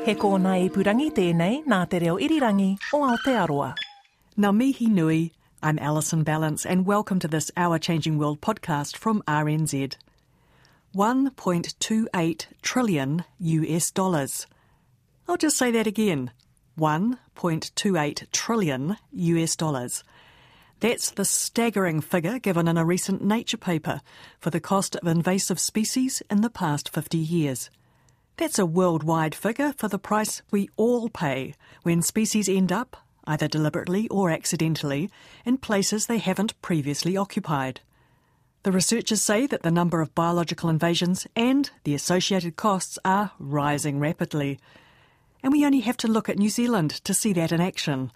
He kōna i purangi tēnei nā te reo irirangi o Aotearoa. Ngā mihi nui, I'm Alison Ballance, and welcome to this Our Changing World podcast from RNZ. 1.28 trillion US dollars. I'll just say that again 1.28 trillion US dollars. That's the staggering figure given in a recent Nature paper for the cost of invasive species in the past 50 years. That's a worldwide figure for the price we all pay when species end up, either deliberately or accidentally, in places they haven't previously occupied. The researchers say that the number of biological invasions and the associated costs are rising rapidly. And we only have to look at New Zealand to see that in action.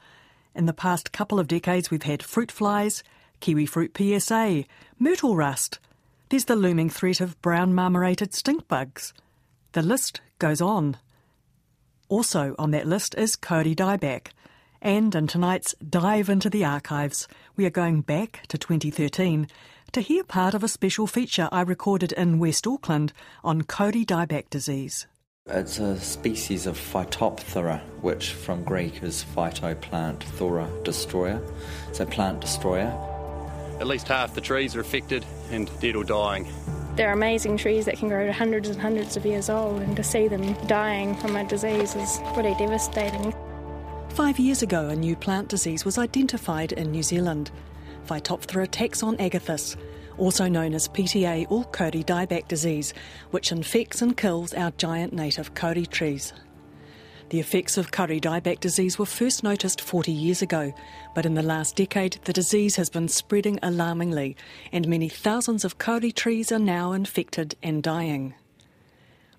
In the past couple of decades, we've had fruit flies, kiwi fruit PSA, myrtle rust. There's the looming threat of brown marmorated stink bugs. The list goes on. Also on that list is kauri dieback. And in tonight's Dive into the Archives, we are going back to 2013 to hear part of a special feature I recorded in West Auckland on kauri dieback disease. It's a species of Phytophthora, which from Greek is phytoplant, thora, destroyer. So plant destroyer. At least half the trees are affected and dead or dying. They're amazing trees that can grow to hundreds and hundreds of years old, and to see them dying from a disease is pretty devastating. Five years ago, a new plant disease was identified in New Zealand Phytophthora taxon agathis, also known as PTA or Kauri dieback disease, which infects and kills our giant native kauri trees. The effects of Kauri dieback disease were first noticed 40 years ago, but in the last decade the disease has been spreading alarmingly, and many thousands of kauri trees are now infected and dying.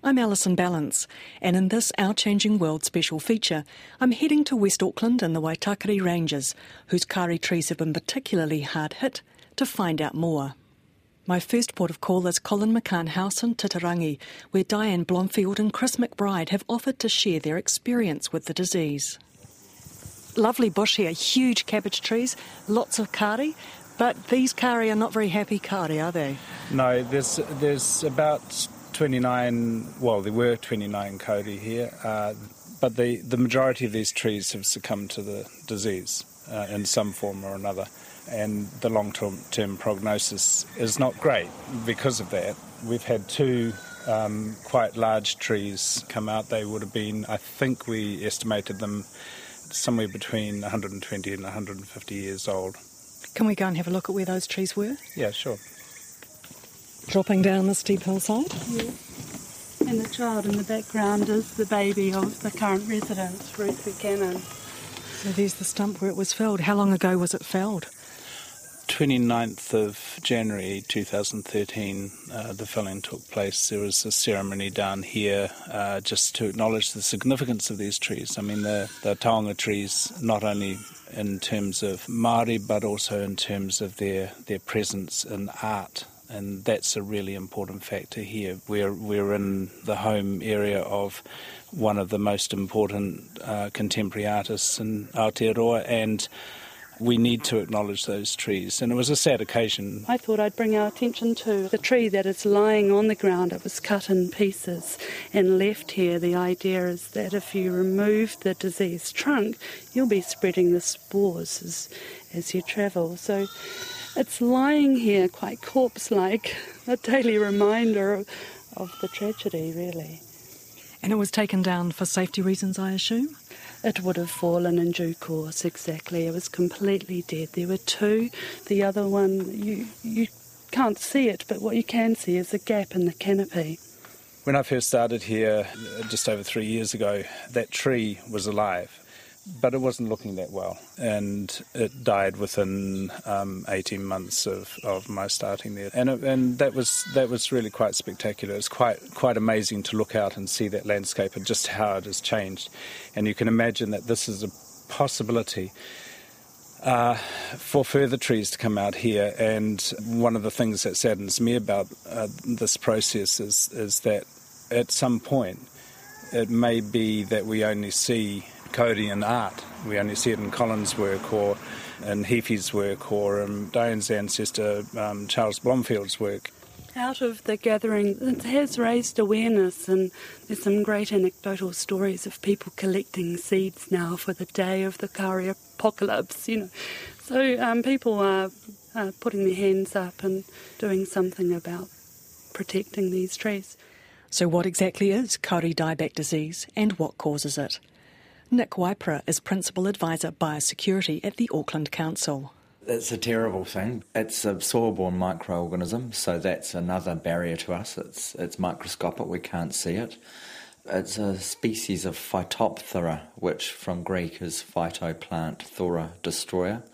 I'm Alison Ballance, and in this Our Changing World special feature, I'm heading to West Auckland and the Waitakere Ranges, whose kauri trees have been particularly hard hit, to find out more. My first port of call is Colin McCahon House in Titirangi, where Diane Blomfield and Chris McBride have offered to share their experience with the disease. Lovely bush here, huge cabbage trees, lots of kauri, but these kauri are not very happy kauri, are they? No, there's there's about 29. Well, there were 29 kauri here, uh, but the the majority of these trees have succumbed to the disease uh, in some form or another, and the long term prognosis is not great because of that. We've had two. Um, quite large trees come out. They would have been, I think we estimated them somewhere between 120 and 150 years old. Can we go and have a look at where those trees were? Yeah, sure. Dropping down the steep hillside? Yeah. And the child in the background is the baby of the current residents, Ruth Buchanan. So there's the stump where it was felled. How long ago was it felled? 29th of January 2013, uh, the felling took place. There was a ceremony down here uh, just to acknowledge the significance of these trees. I mean, the, the taonga trees, not only in terms of Māori, but also in terms of their, their presence in art. And that's a really important factor here. We're, we're in the home area of one of the most important uh, contemporary artists in Aotearoa, and we need to acknowledge those trees. And it was a sad occasion. I thought I'd bring our attention to the tree that is lying on the ground. It was cut in pieces and left here. The idea is that if you remove the diseased trunk, you'll be spreading the spores as, as you travel. So it's lying here quite corpse like, a daily reminder of, of the tragedy, really. And it was taken down for safety reasons, I assume? It would have fallen in due course, exactly. It was completely dead. There were two. The other one, you, you can't see it, but what you can see is a gap in the canopy. When I first started here, uh, just over three years ago, that tree was alive. But it wasn't looking that well, and it died within um, 18 months of, of my starting there, and it, and that was that was really quite spectacular. It's quite quite amazing to look out and see that landscape and just how it has changed, and you can imagine that this is a possibility. Uh, for further trees to come out here, and one of the things that saddens me about uh, this process is is that at some point it may be that we only see Kauri in art. We only see it in Colin's work or in Heaphy's work or in Diane's ancestor um, Charles Blomfield's work. Out of the gathering, it has raised awareness, and there's some great anecdotal stories of people collecting seeds now for the day of the Kauri apocalypse. You know, so um, people are, are putting their hands up and doing something about protecting these trees. So, what exactly is Kauri dieback disease and what causes it? Nick Waipara is Principal Advisor Biosecurity at the Auckland Council. It's a terrible thing. It's a soil-borne microorganism, so that's another barrier to us. It's it's microscopic; we can't see it. It's a species of Phytophthora, which from Greek is phyto plant, thora destroyer.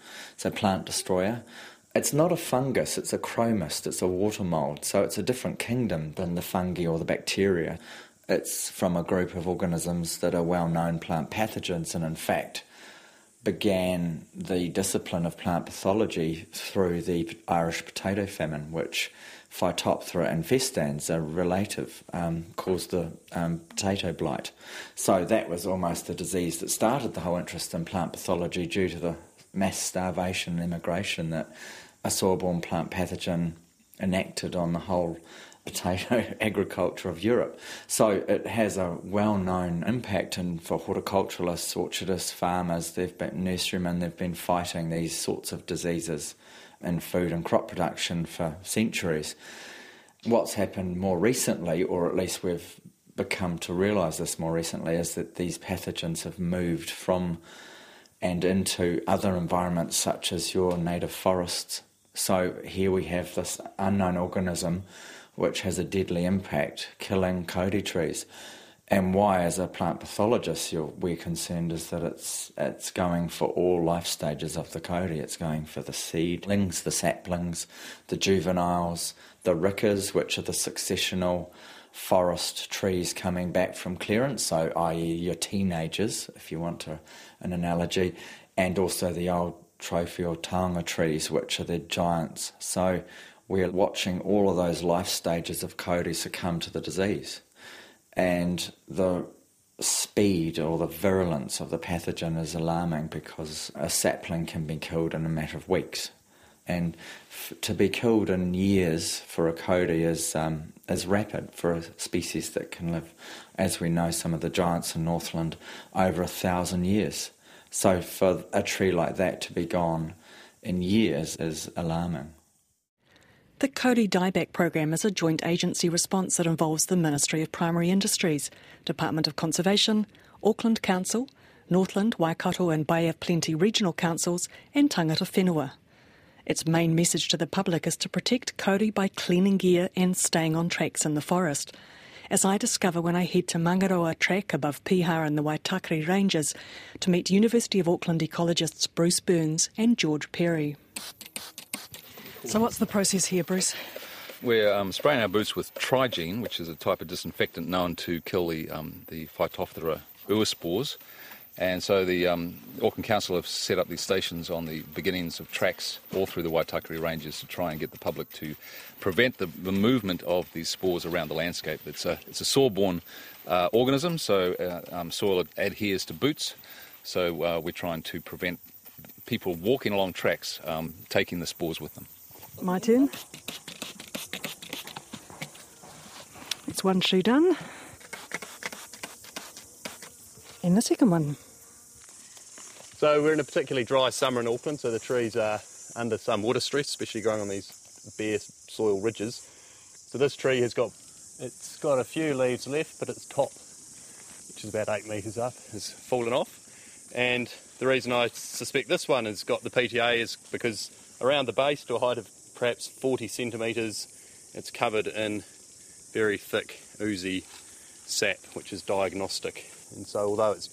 A plant destroyer. It's not a fungus; it's a chromist. It's a water mold, so it's a different kingdom than the fungi or the bacteria. It's from a group of organisms that are well-known plant pathogens, and in fact began the discipline of plant pathology through the Irish potato famine, which Phytophthora infestans, a relative, um, caused the um, potato blight. So that was almost the disease that started the whole interest in plant pathology due to the mass starvation and immigration that a soil-borne plant pathogen enacted on the whole potato agriculture of Europe. So it has a well-known impact, and for horticulturalists, orchardists, farmers, they've been nurserymen, they've been fighting these sorts of diseases in food and crop production for centuries. What's happened more recently, or at least we've become to realise this more recently, is that these pathogens have moved from and into other environments such as your native forests. So here we have this unknown organism which has a deadly impact, killing kauri trees. And why, as a plant pathologist, we're concerned is that it's it's going for all life stages of the kauri. It's going for the seedlings, the saplings, the juveniles, the rickers, which are the successional forest trees coming back from clearance, so i.e. your teenagers, if you want to, an analogy, and also the old trophy or taonga trees, which are the giants. So we're watching all of those life stages of kauri succumb to the disease. And the speed or the virulence of the pathogen is alarming because a sapling can be killed in a matter of weeks. And f- to be killed in years for a kauri is, um, is rapid for a species that can live, as we know, some of the giants in Northland, over a thousand years. So for a tree like that to be gone in years is alarming. The Kauri Dieback program is a joint agency response that involves the Ministry of Primary Industries, Department of Conservation, Auckland Council, Northland, Waikato and Bay of Plenty regional councils, and Tangata Whenua. Its main message to the public is to protect kauri by cleaning gear and staying on tracks in the forest. As I discover when I head to Mangaroa Track above Piha in the Waitakere Ranges to meet University of Auckland ecologists Bruce Burns and George Perry. So, what's the process here, Bruce? We're um, spraying our boots with Trigene, which is a type of disinfectant known to kill the, um, the Phytophthora oospores. And so the um, Auckland Council have set up these stations on the beginnings of tracks all through the Waitakere Ranges to try and get the public to prevent the, the movement of these spores around the landscape. It's a, it's a soil-borne uh, organism, so uh, um, soil adheres to boots. So uh, we're trying to prevent people walking along tracks um, taking the spores with them. My turn. It's one shoe done. And the second one. So we're in a particularly dry summer in Auckland, so the trees are under some water stress, especially growing on these bare soil ridges. So this tree has got, it's got a few leaves left, but its top, which is about eight metres up, has fallen off. And the reason I suspect this one has got the PTA is because around the base to a height of perhaps 40 centimetres. It's covered in very thick, oozy sap, which is diagnostic. And so, although it's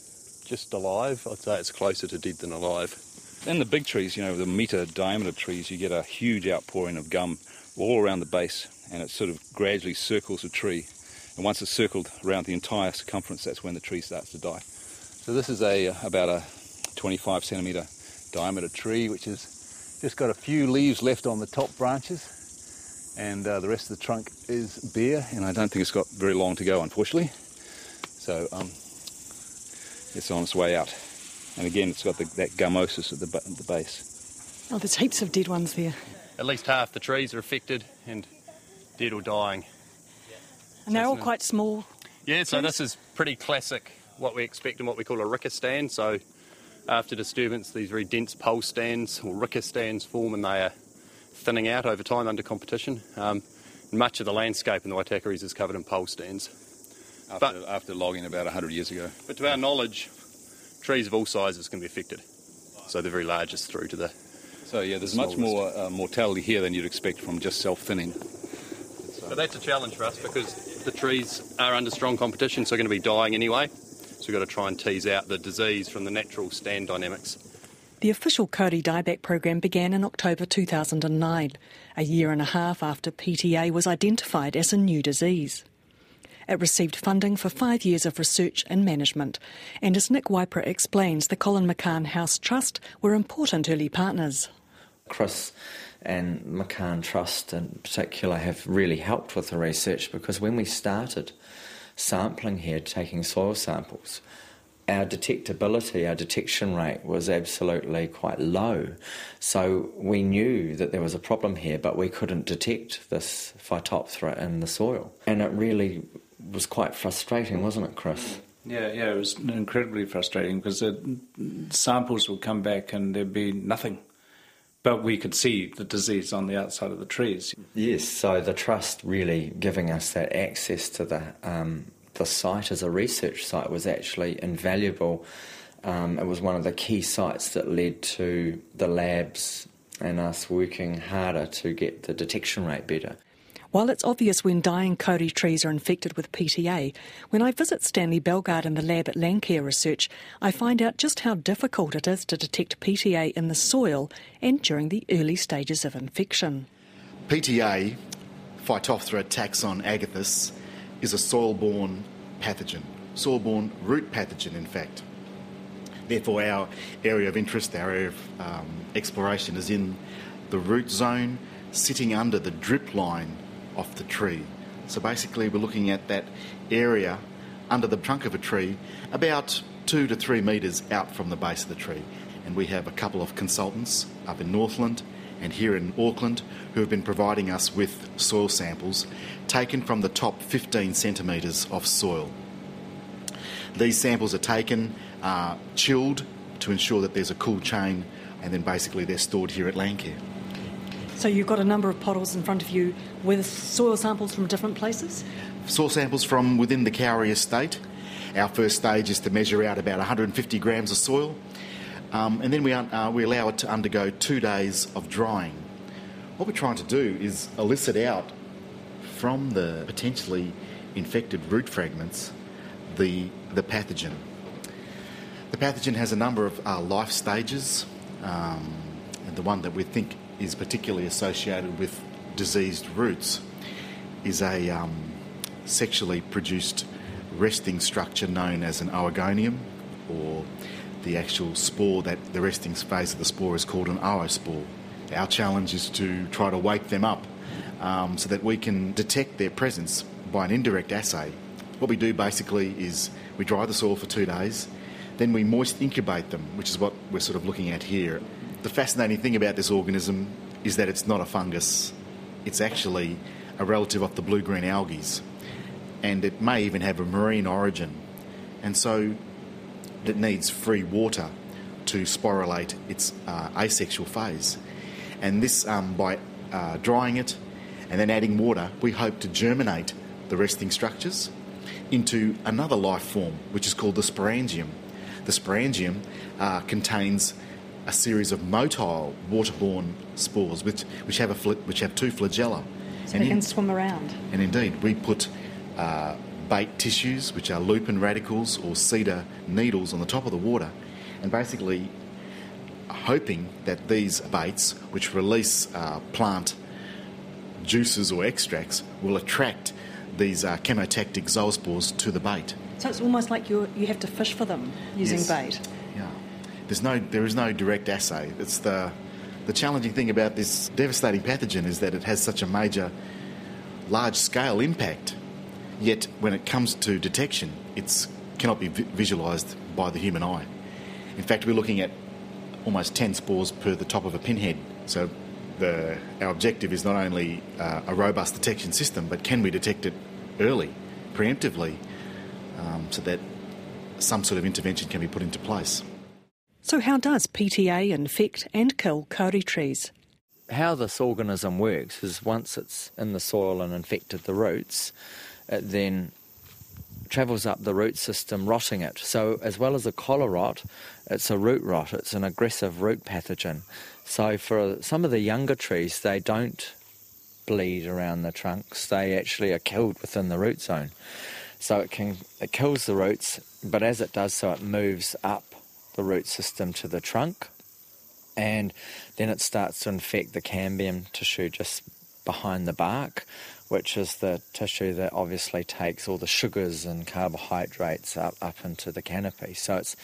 just alive. I'd say it's closer to dead than alive. In the big trees, you know, the metre diameter trees, you get a huge outpouring of gum all around the base, and it sort of gradually circles the tree. And once it's circled around the entire circumference, that's when the tree starts to die. So this is a about a 25 centimetre diameter tree, which has just got a few leaves left on the top branches, and uh, the rest of the trunk is bare, and I don't think it's got very long to go, unfortunately. So um, it's on its way out. And again, it's got the, that gummosis at the, at the base. Oh, there's heaps of dead ones there. At least half the trees are affected and dead or dying. And they're all quite small. Yeah, so this is pretty classic what we expect in what we call a ricker stand. So after disturbance, these very dense pole stands or ricker stands form and they are thinning out over time under competition. Um, much of the landscape in the Waitakeres is covered in pole stands. After, But- after logging about 100 years ago. But to our knowledge, trees of all sizes can be affected. So the very largest through to the So yeah, there's the much more uh, mortality here than you'd expect from just self-thinning. But that's a challenge for us because the trees are under strong competition, so they're going to be dying anyway. So we've got to try and tease out the disease from the natural stand dynamics. The official kauri dieback program began in October 2009, a year and a half after PTA was identified as a new disease. It received funding for five years of research and management, and as Nick Waipara explains, the Colin McCahon House Trust were important early partners. Chris and McCahon Trust in particular have really helped with the research because when we started sampling here, taking soil samples, our detectability, our detection rate was absolutely quite low. So we knew that there was a problem here, but we couldn't detect this Phytophthora in the soil. And it really was quite frustrating, wasn't it, Chris? Yeah, yeah, it was incredibly frustrating because the samples would come back and there'd be nothing. But we could see the disease on the outside of the trees. Yes, so the trust really giving us that access to the um, the site as a research site was actually invaluable. Um, it was one of the key sites that led to the labs and us working harder to get the detection rate better. While it's obvious when dying Kauri trees are infected with PTA, when I visit Stanley Bellgard in the lab at Landcare Research, I find out just how difficult it is to detect PTA in the soil and during the early stages of infection. PTA, Phytophthora taxon agathis, is a soil-borne pathogen, soil-borne root pathogen, in fact. Therefore, our area of interest, our area of um, exploration is in the root zone, sitting under the drip line of the tree. So basically, we're looking at that area under the trunk of a tree, about two to three metres out from the base of the tree. And we have a couple of consultants up in Northland and here in Auckland who have been providing us with soil samples taken from the top 15 centimetres of soil. These samples are taken, uh, chilled to ensure that there's a cool chain, and then basically they're stored here at Landcare. So you've got a number of bottles in front of you with soil samples from different places? Soil samples from within the kauri estate. Our first stage is to measure out about 150 grams of soil, um, and then we, uh, we allow it to undergo two days of drying. What we're trying to do is elicit out from the potentially infected root fragments the, the pathogen. The pathogen has a number of uh, life stages, um, and the one that we think is particularly associated with diseased roots is a um, sexually produced resting structure known as an oogonium, or the actual spore that the resting phase of the spore is called an oospore. Our challenge is to try to wake them up um, so that we can detect their presence by an indirect assay. What we do basically is we dry the soil for two days, then we moist incubate them, which is what we're sort of looking at here. The fascinating thing about this organism is that it's not a fungus, it's actually a relative of the blue green algae, and it may even have a marine origin. And so it needs free water to sporulate its uh, asexual phase. And this, um, by uh, drying it and then adding water, we hope to germinate the resting structures into another life form, which is called the sporangium. The sporangium uh, contains a series of motile waterborne spores, which, which, have, a fl- which have two flagella. So they can swim around. And indeed, we put uh, bait tissues, which are lupin radicles or cedar needles on the top of the water, and basically hoping that these baits, which release uh, plant juices or extracts, will attract these uh, chemotactic zoospores to the bait. So it's almost like you you have to fish for them using Yes. bait. There's no, there is no direct assay. It's the, the challenging thing about this devastating pathogen is that it has such a major, large scale impact. Yet when it comes to detection, it cannot be vi- visualised by the human eye. In fact, we're looking at almost 10 spores per the top of a pinhead. So the, our objective is not only uh, a robust detection system, but can we detect it early, preemptively, um, so that some sort of intervention can be put into place. So how does PTA infect and kill kauri trees? How this organism works is once it's in the soil and infected the roots, it then travels up the root system, rotting it. So, as well as a collar rot, it's a root rot. It's an aggressive root pathogen. So, for some of the younger trees, they don't bleed around the trunks. They actually are killed within the root zone. So it can it kills the roots, but as it does so, it moves up the root system to the trunk, and then it starts to infect the cambium tissue just behind the bark, which is the tissue that obviously takes all the sugars and carbohydrates up, up into the canopy. So it's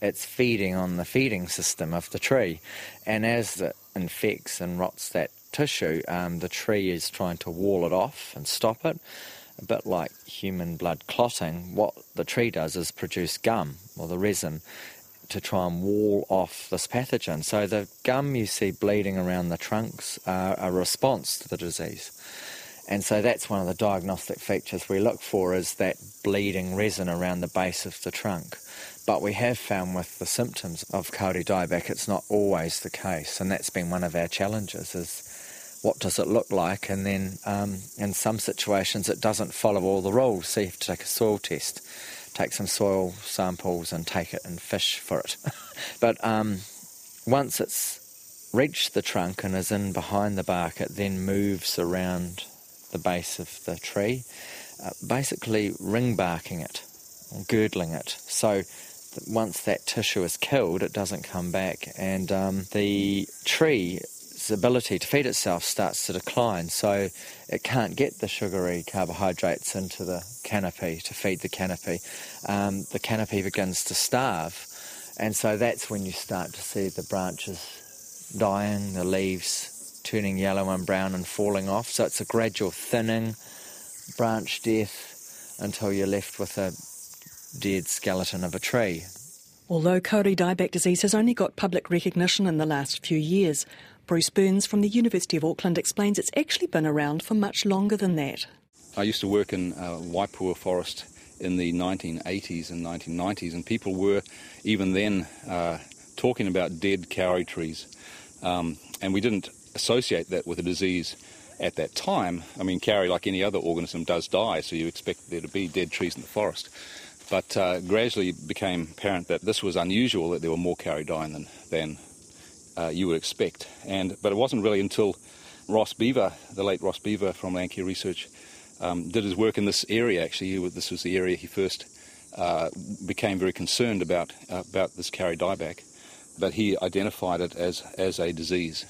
it's feeding on the feeding system of the tree, and as it infects and rots that tissue, um, the tree is trying to wall it off and stop it. A bit like human blood clotting, what the tree does is produce gum or the resin to try and wall off this pathogen. So the gum you see bleeding around the trunks are a response to the disease. And so that's one of the diagnostic features we look for is that bleeding resin around the base of the trunk. But we have found with the symptoms of Kauri dieback it's not always the case, and that's been one of our challenges is what does it look like? And then um, in some situations it doesn't follow all the rules, so you have to take a soil test, take some soil samples and take it and fish for it. but um, once it's reached the trunk and is in behind the bark, it then moves around the base of the tree, uh, basically ring barking it, girdling it. So once that tissue is killed, it doesn't come back, and um, the tree's ability to feed itself starts to decline. So it can't get the sugary carbohydrates into the canopy to feed the canopy. Um, the canopy begins to starve, and so that's when you start to see the branches dying, the leaves turning yellow and brown and falling off. So it's a gradual thinning, branch death, until you're left with a dead skeleton of a tree. Although Kauri dieback disease has only got public recognition in the last few years, Bruce Burns from the University of Auckland explains it's actually been around for much longer than that. I used to work in uh, Waipoua Forest in the 1980s and 1990s, and people were even then uh, talking about dead kauri trees. Um, and we didn't associate that with a disease at that time. I mean, kauri, like any other organism, does die, so you expect there to be dead trees in the forest. But uh, gradually became apparent that this was unusual, that there were more kauri dying than, than uh, you would expect. And But it wasn't really until Ross Beever, the late Ross Beever from Landcare Research, um, did his work in this area. Actually, this was the area he first uh, became very concerned about uh, about this kauri dieback. But he identified it as as a disease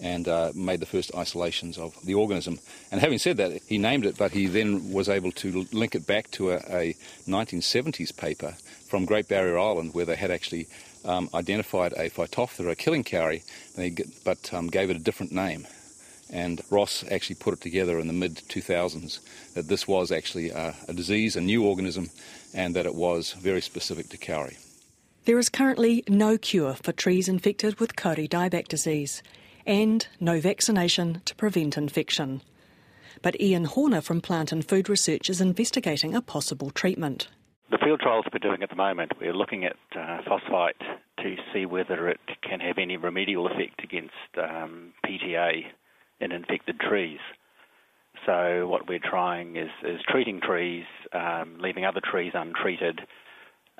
and uh, made the first isolations of the organism. And having said that, he named it, but he then was able to link it back to a, a 1970s paper from Great Barrier Island where they had actually um, identified a Phytophthora killing g- but um, gave it a different name. And Ross actually put it together in the mid 2000s that this was actually a, a disease, a new organism, and that it was very specific to kauri. There is currently no cure for trees infected with Kauri dieback disease and no vaccination to prevent infection. But Ian Horner from Plant and Food Research is investigating a possible treatment. The field trials we're doing at the moment, we're looking at uh, phosphite to see whether it can have any remedial effect against um, PTA in infected trees. So what we're trying is, is treating trees, um, leaving other trees untreated,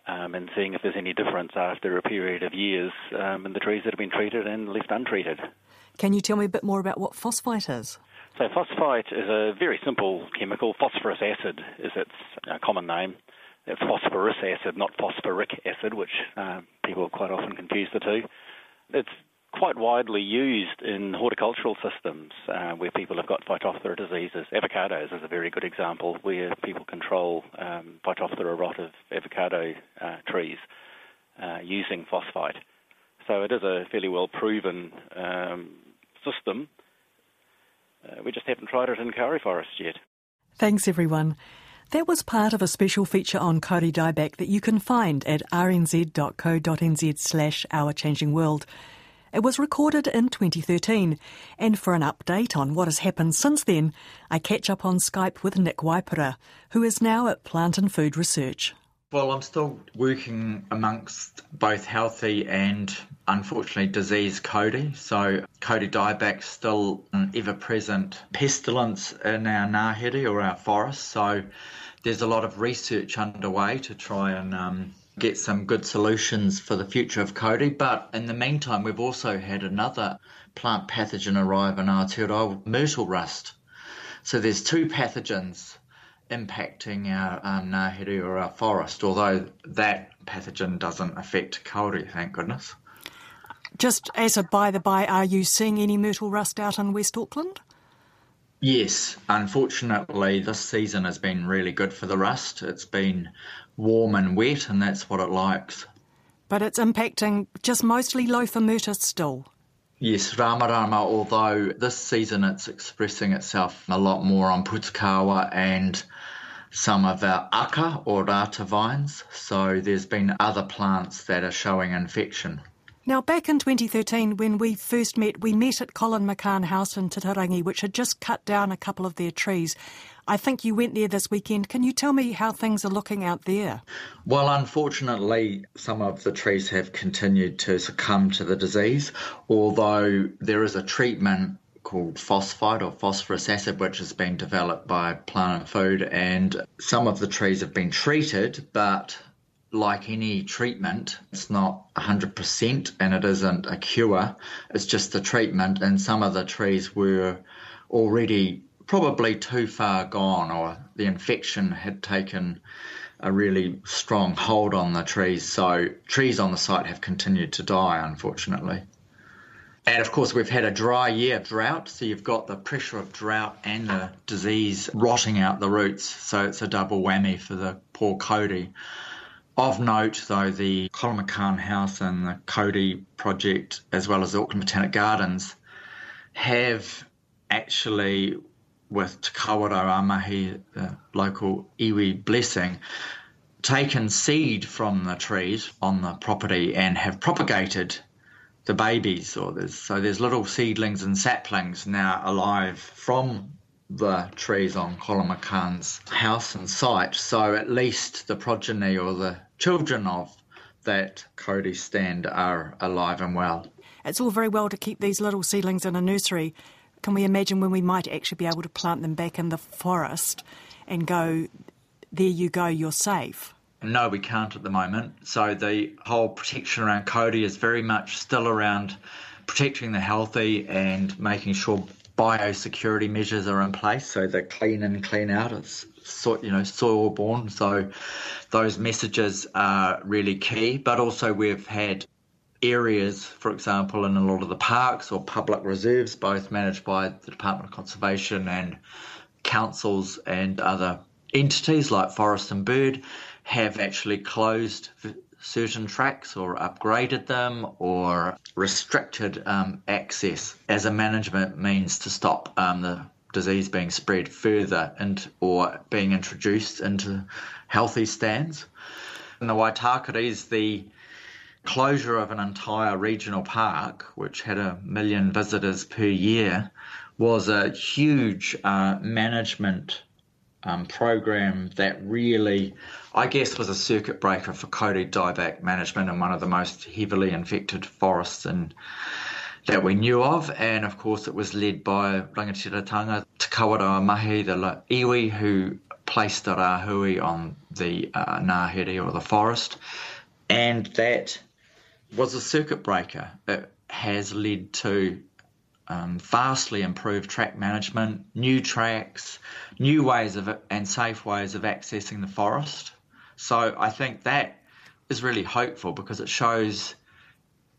um, and seeing if there's any difference after a period of years um, in the trees that have been treated and left untreated. Can you tell me a bit more about what phosphite is? So phosphite is a very simple chemical. Phosphorous acid is its uh, common name. It's phosphorous acid, not phosphoric acid, which uh, people quite often confuse the two. It's quite widely used in horticultural systems uh, where people have got Phytophthora diseases. Avocados is a very good example where people control um, Phytophthora rot of avocado uh, trees uh, using phosphite. So it is a fairly well proven um, system. Uh, we just haven't tried it in kauri forest yet. Thanks, everyone. That was part of a special feature on kauri dieback that you can find at rnz.co.nz slash Our Changing World. It was recorded in 2013, and for an update on what has happened since then, I catch up on Skype with Nick Waipara, who is now at Plant and Food Research. Well, I'm still working amongst both healthy and unfortunately diseased kauri. So kauri dieback's still an ever-present pestilence in our ngahere or our forests. So there's a lot of research underway to try and um, get some good solutions for the future of kauri. But in the meantime, we've also had another plant pathogen arrive in our Aotearoa, myrtle rust. So there's two pathogens impacting our um, ngahere or our forest, although that pathogen doesn't affect kauri, thank goodness. Just as a by the by, are you seeing any myrtle rust out in West Auckland? Yes, unfortunately, this season has been really good for the rust. It's been warm and wet, and that's what it likes. But it's impacting just mostly Lophomyrtus still. Yes, Ramarama, although this season it's expressing itself a lot more on Pōhutukawa and some of our aka or rata vines. So there's been other plants that are showing infection. Now, back in 2013, when we first met, we met at Colin McCahon House in Titirangi, which had just cut down a couple of their trees. I think you went there this weekend. Can you tell me how things are looking out there? Well, unfortunately, some of the trees have continued to succumb to the disease, although there is a treatment called phosphite or phosphorous acid, which has been developed by Plant and Food, and some of the trees have been treated, but like any treatment, it's not 100% and it isn't a cure, it's just a treatment. And some of the trees were already probably too far gone, or the infection had taken a really strong hold on the trees. So, trees on the site have continued to die, unfortunately. And of course, we've had a dry year drought, so you've got the pressure of drought and the disease rotting out the roots. So, it's a double whammy for the poor kauri. Of note, though, the Colin McCahon House and the Kauri project, as well as the Auckland Botanic Gardens, have actually, with Te Kawerau ā Maki, the local iwi blessing, taken seed from the trees on the property and have propagated the babies. Or there's, so there's little seedlings and saplings now alive from the trees on Colin McCahon's house and site. So at least the progeny or the children of that kauri stand are alive and well. It's all very well to keep these little seedlings in a nursery. Can we imagine when we might actually be able to plant them back in the forest and go, there you go, you're safe? No, we can't at the moment. So the whole protection around kauri is very much still around protecting the healthy and making sure biosecurity measures are in place. So the clean in, clean out is so, you know soil borne. So those messages are really key. But also we've had areas, for example, in a lot of the parks or public reserves, both managed by the Department of Conservation and councils and other entities like Forest and Bird, have actually closed certain tracks or upgraded them or restricted um, access as a management means to stop um, the disease being spread further and or being introduced into healthy stands. In the Waitakere the closure of an entire regional park, which had a million visitors per year, was a huge uh, management um, program that really, I guess, was a circuit breaker for kauri dieback management in one of the most heavily infected forests in, that we knew of. And of course, it was led by Rangatiratanga Te Kawerau ā Maki, the iwi, who placed the rahui on the uh, or the forest. And that was a circuit breaker. It has led to um, vastly improved track management, new tracks, new ways of and safe ways of accessing the forest. So I think that is really hopeful because it shows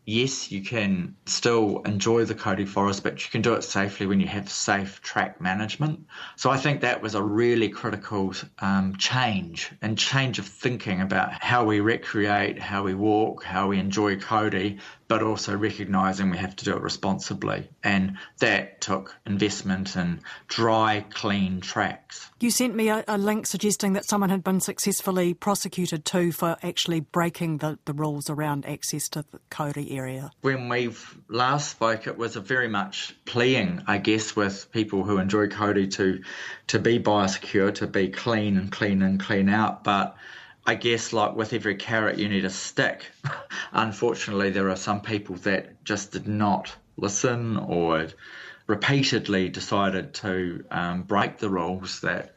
yes, you can still enjoy the Kauri Forest, but you can do it safely when you have safe track management. So I think that was a really critical um, change and change of thinking about how we recreate, how we walk, how we enjoy Kauri, but also recognising we have to do it responsibly. And that took investment in dry, clean tracks. You sent me a, a, link suggesting that someone had been successfully prosecuted too for actually breaking the, the rules around access to the Kauri area. When we last spoke, it was a very much pleading, I guess, with people who enjoy Kauri to, to be biosecure, to be clean and clean and clean out. But I guess, like with every carrot, you need a stick. Unfortunately, there are some people that just did not listen or repeatedly decided to um, break the rules that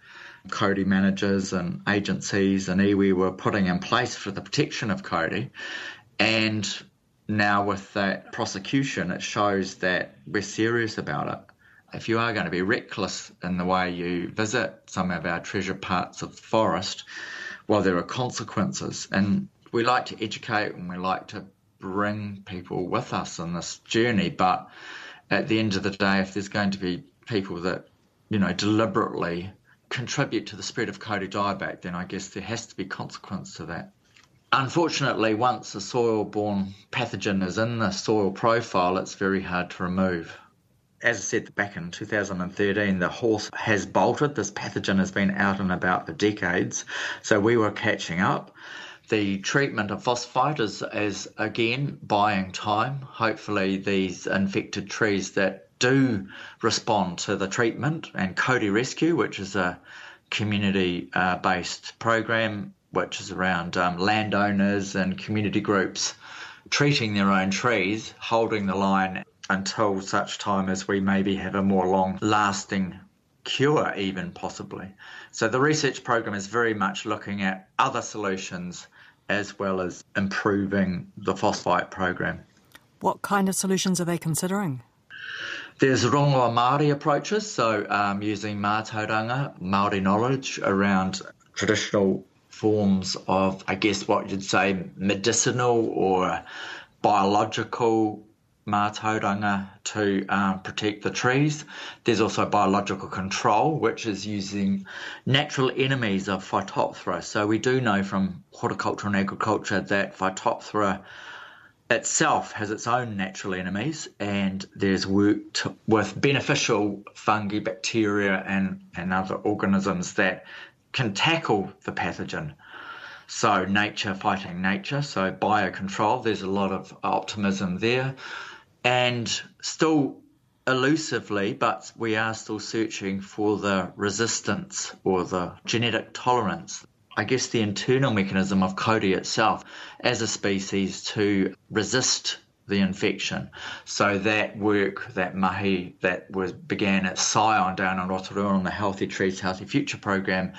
Kauri managers and agencies and iwi were putting in place for the protection of Kauri. And now with that prosecution, it shows that we're serious about it. If you are going to be reckless in the way you visit some of our treasure parts of the forest, well, there are consequences. And we like to educate and we like to bring people with us on this journey, but at the end of the day, if there's going to be people that, you know, deliberately contribute to the spread of Kauri dieback, then I guess there has to be consequence to that. Unfortunately, once a soil borne pathogen is in the soil profile, it's very hard to remove. As I said back in 2013, the horse has bolted. This pathogen has been out and about for decades, so we were catching up. The treatment of phosphite is, is again buying time. Hopefully, these infected trees that do respond to the treatment and Kauri Rescue, which is a community uh, based program which is around um, landowners and community groups treating their own trees, holding the line until such time as we maybe have a more long lasting cure, even possibly. So the research program is very much looking at other solutions as well as improving the phosphite program. What kind of solutions are they considering? There's rongoa Māori approaches, so um, using mātauranga, Māori knowledge around traditional forms of, I guess, what you'd say medicinal or biological mātauranga to um, protect the trees. There's also biological control, which is using natural enemies of Phytophthora. So we do know from horticulture and agriculture that Phytophthora itself has its own natural enemies, and there's work with beneficial fungi, bacteria, and, and other organisms that can tackle the pathogen. So, nature fighting nature, so biocontrol, there's a lot of optimism there. And still elusively, but we are still searching for the resistance or the genetic tolerance. I guess the internal mechanism of Kauri itself as a species to resist the infection. So that work, that mahi that was began at Scion down in Rotorua on the Healthy Trees, Healthy Future program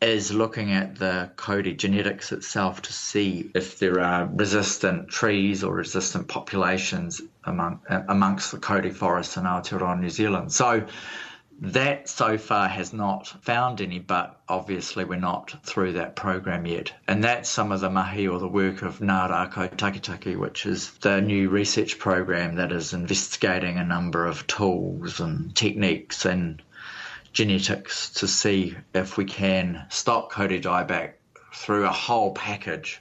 is looking at the Kauri genetics itself to see if there are resistant trees or resistant populations among, amongst the Kauri forests in Aotearoa, New Zealand. So that so far has not found any, but obviously we're not through that program yet. And that's some of the mahi or the work of Ngā Rākau Taketake, which is the new research program that is investigating a number of tools and techniques and genetics to see if we can stop Kauri dieback through a whole package.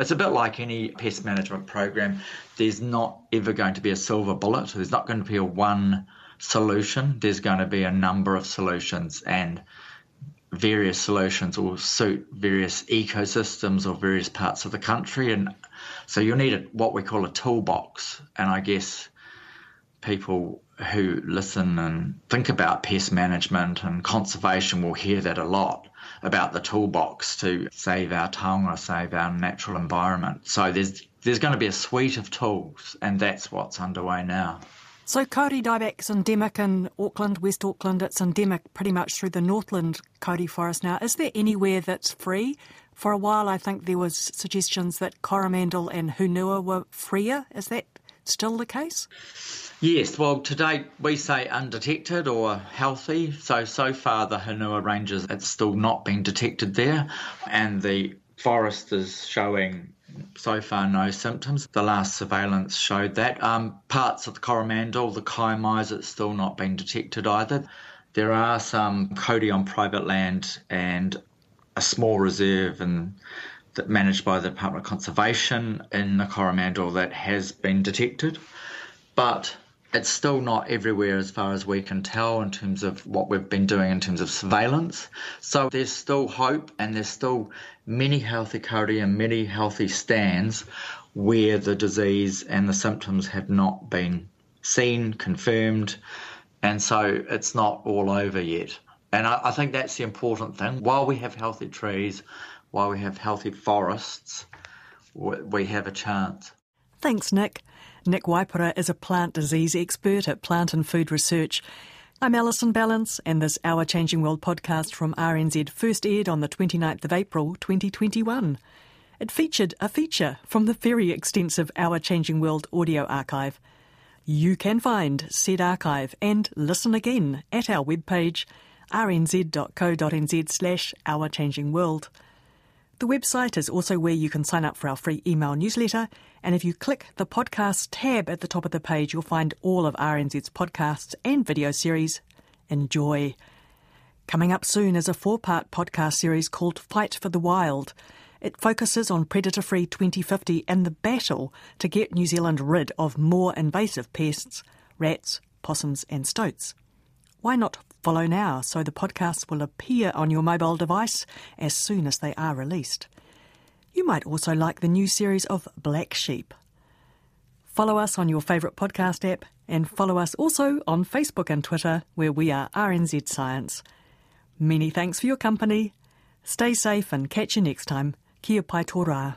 It's a bit like any pest management program. There's not ever going to be a silver bullet. There's not going to be a one solution. There's going to be a number of solutions, and various solutions will suit various ecosystems or various parts of the country. And so you'll need a, what we call a toolbox. And I guess people who listen and think about pest management and conservation will hear that a lot about the toolbox to save our tongue taonga, save our natural environment. So there's there's going to be a suite of tools, and that's what's underway now. So Kauri dieback's endemic in Auckland, West Auckland. It's endemic pretty much through the Northland Kauri forest now. Is there anywhere that's free? For a while, I think there was suggestions that Coromandel and Hunua were freer. Is that still the case? Yes, well, today we say undetected or healthy. So, so far, the Hunua Ranges, it's still not been detected there, and the forest is showing so far no symptoms. The last surveillance showed that. Um, parts of the Coromandel, the Kaimais, it's still not been detected either. There are some kauri on private land and a small reserve and that managed by the Department of Conservation in the Coromandel that has been detected. But it's still not everywhere as far as we can tell in terms of what we've been doing in terms of surveillance. So there's still hope and there's still many healthy kauri and many healthy stands where the disease and the symptoms have not been seen, confirmed, and so it's not all over yet. And I, I think that's the important thing. While we have healthy trees, while we have healthy forests, we have a chance. Thanks, Nick. Nick Waipara is a plant disease expert at Plant and Food Research. I'm Alison Ballance, and this Our Changing World podcast from RNZ first aired on the 29th of April 2021. It featured a feature from the very extensive Our Changing World audio archive. You can find said archive and listen again at our webpage rnz.co.nz slash Our Changing World. The website is also where you can sign up for our free email newsletter. And if you click the podcast tab at the top of the page, you'll find all of RNZ's podcasts and video series. Enjoy. Coming up soon is a four part podcast series called Fight for the Wild. It focuses on Predator Free 2050 and the battle to get New Zealand rid of more invasive pests, rats, possums, and stoats. Why not Follow now so the podcasts will appear on your mobile device as soon as they are released. You might also like the new series of Black Sheep. Follow us on your favourite podcast app and follow us also on Facebook and Twitter where we are RNZ Science. Many thanks for your company. Stay safe and catch you next time. Kia pai tō.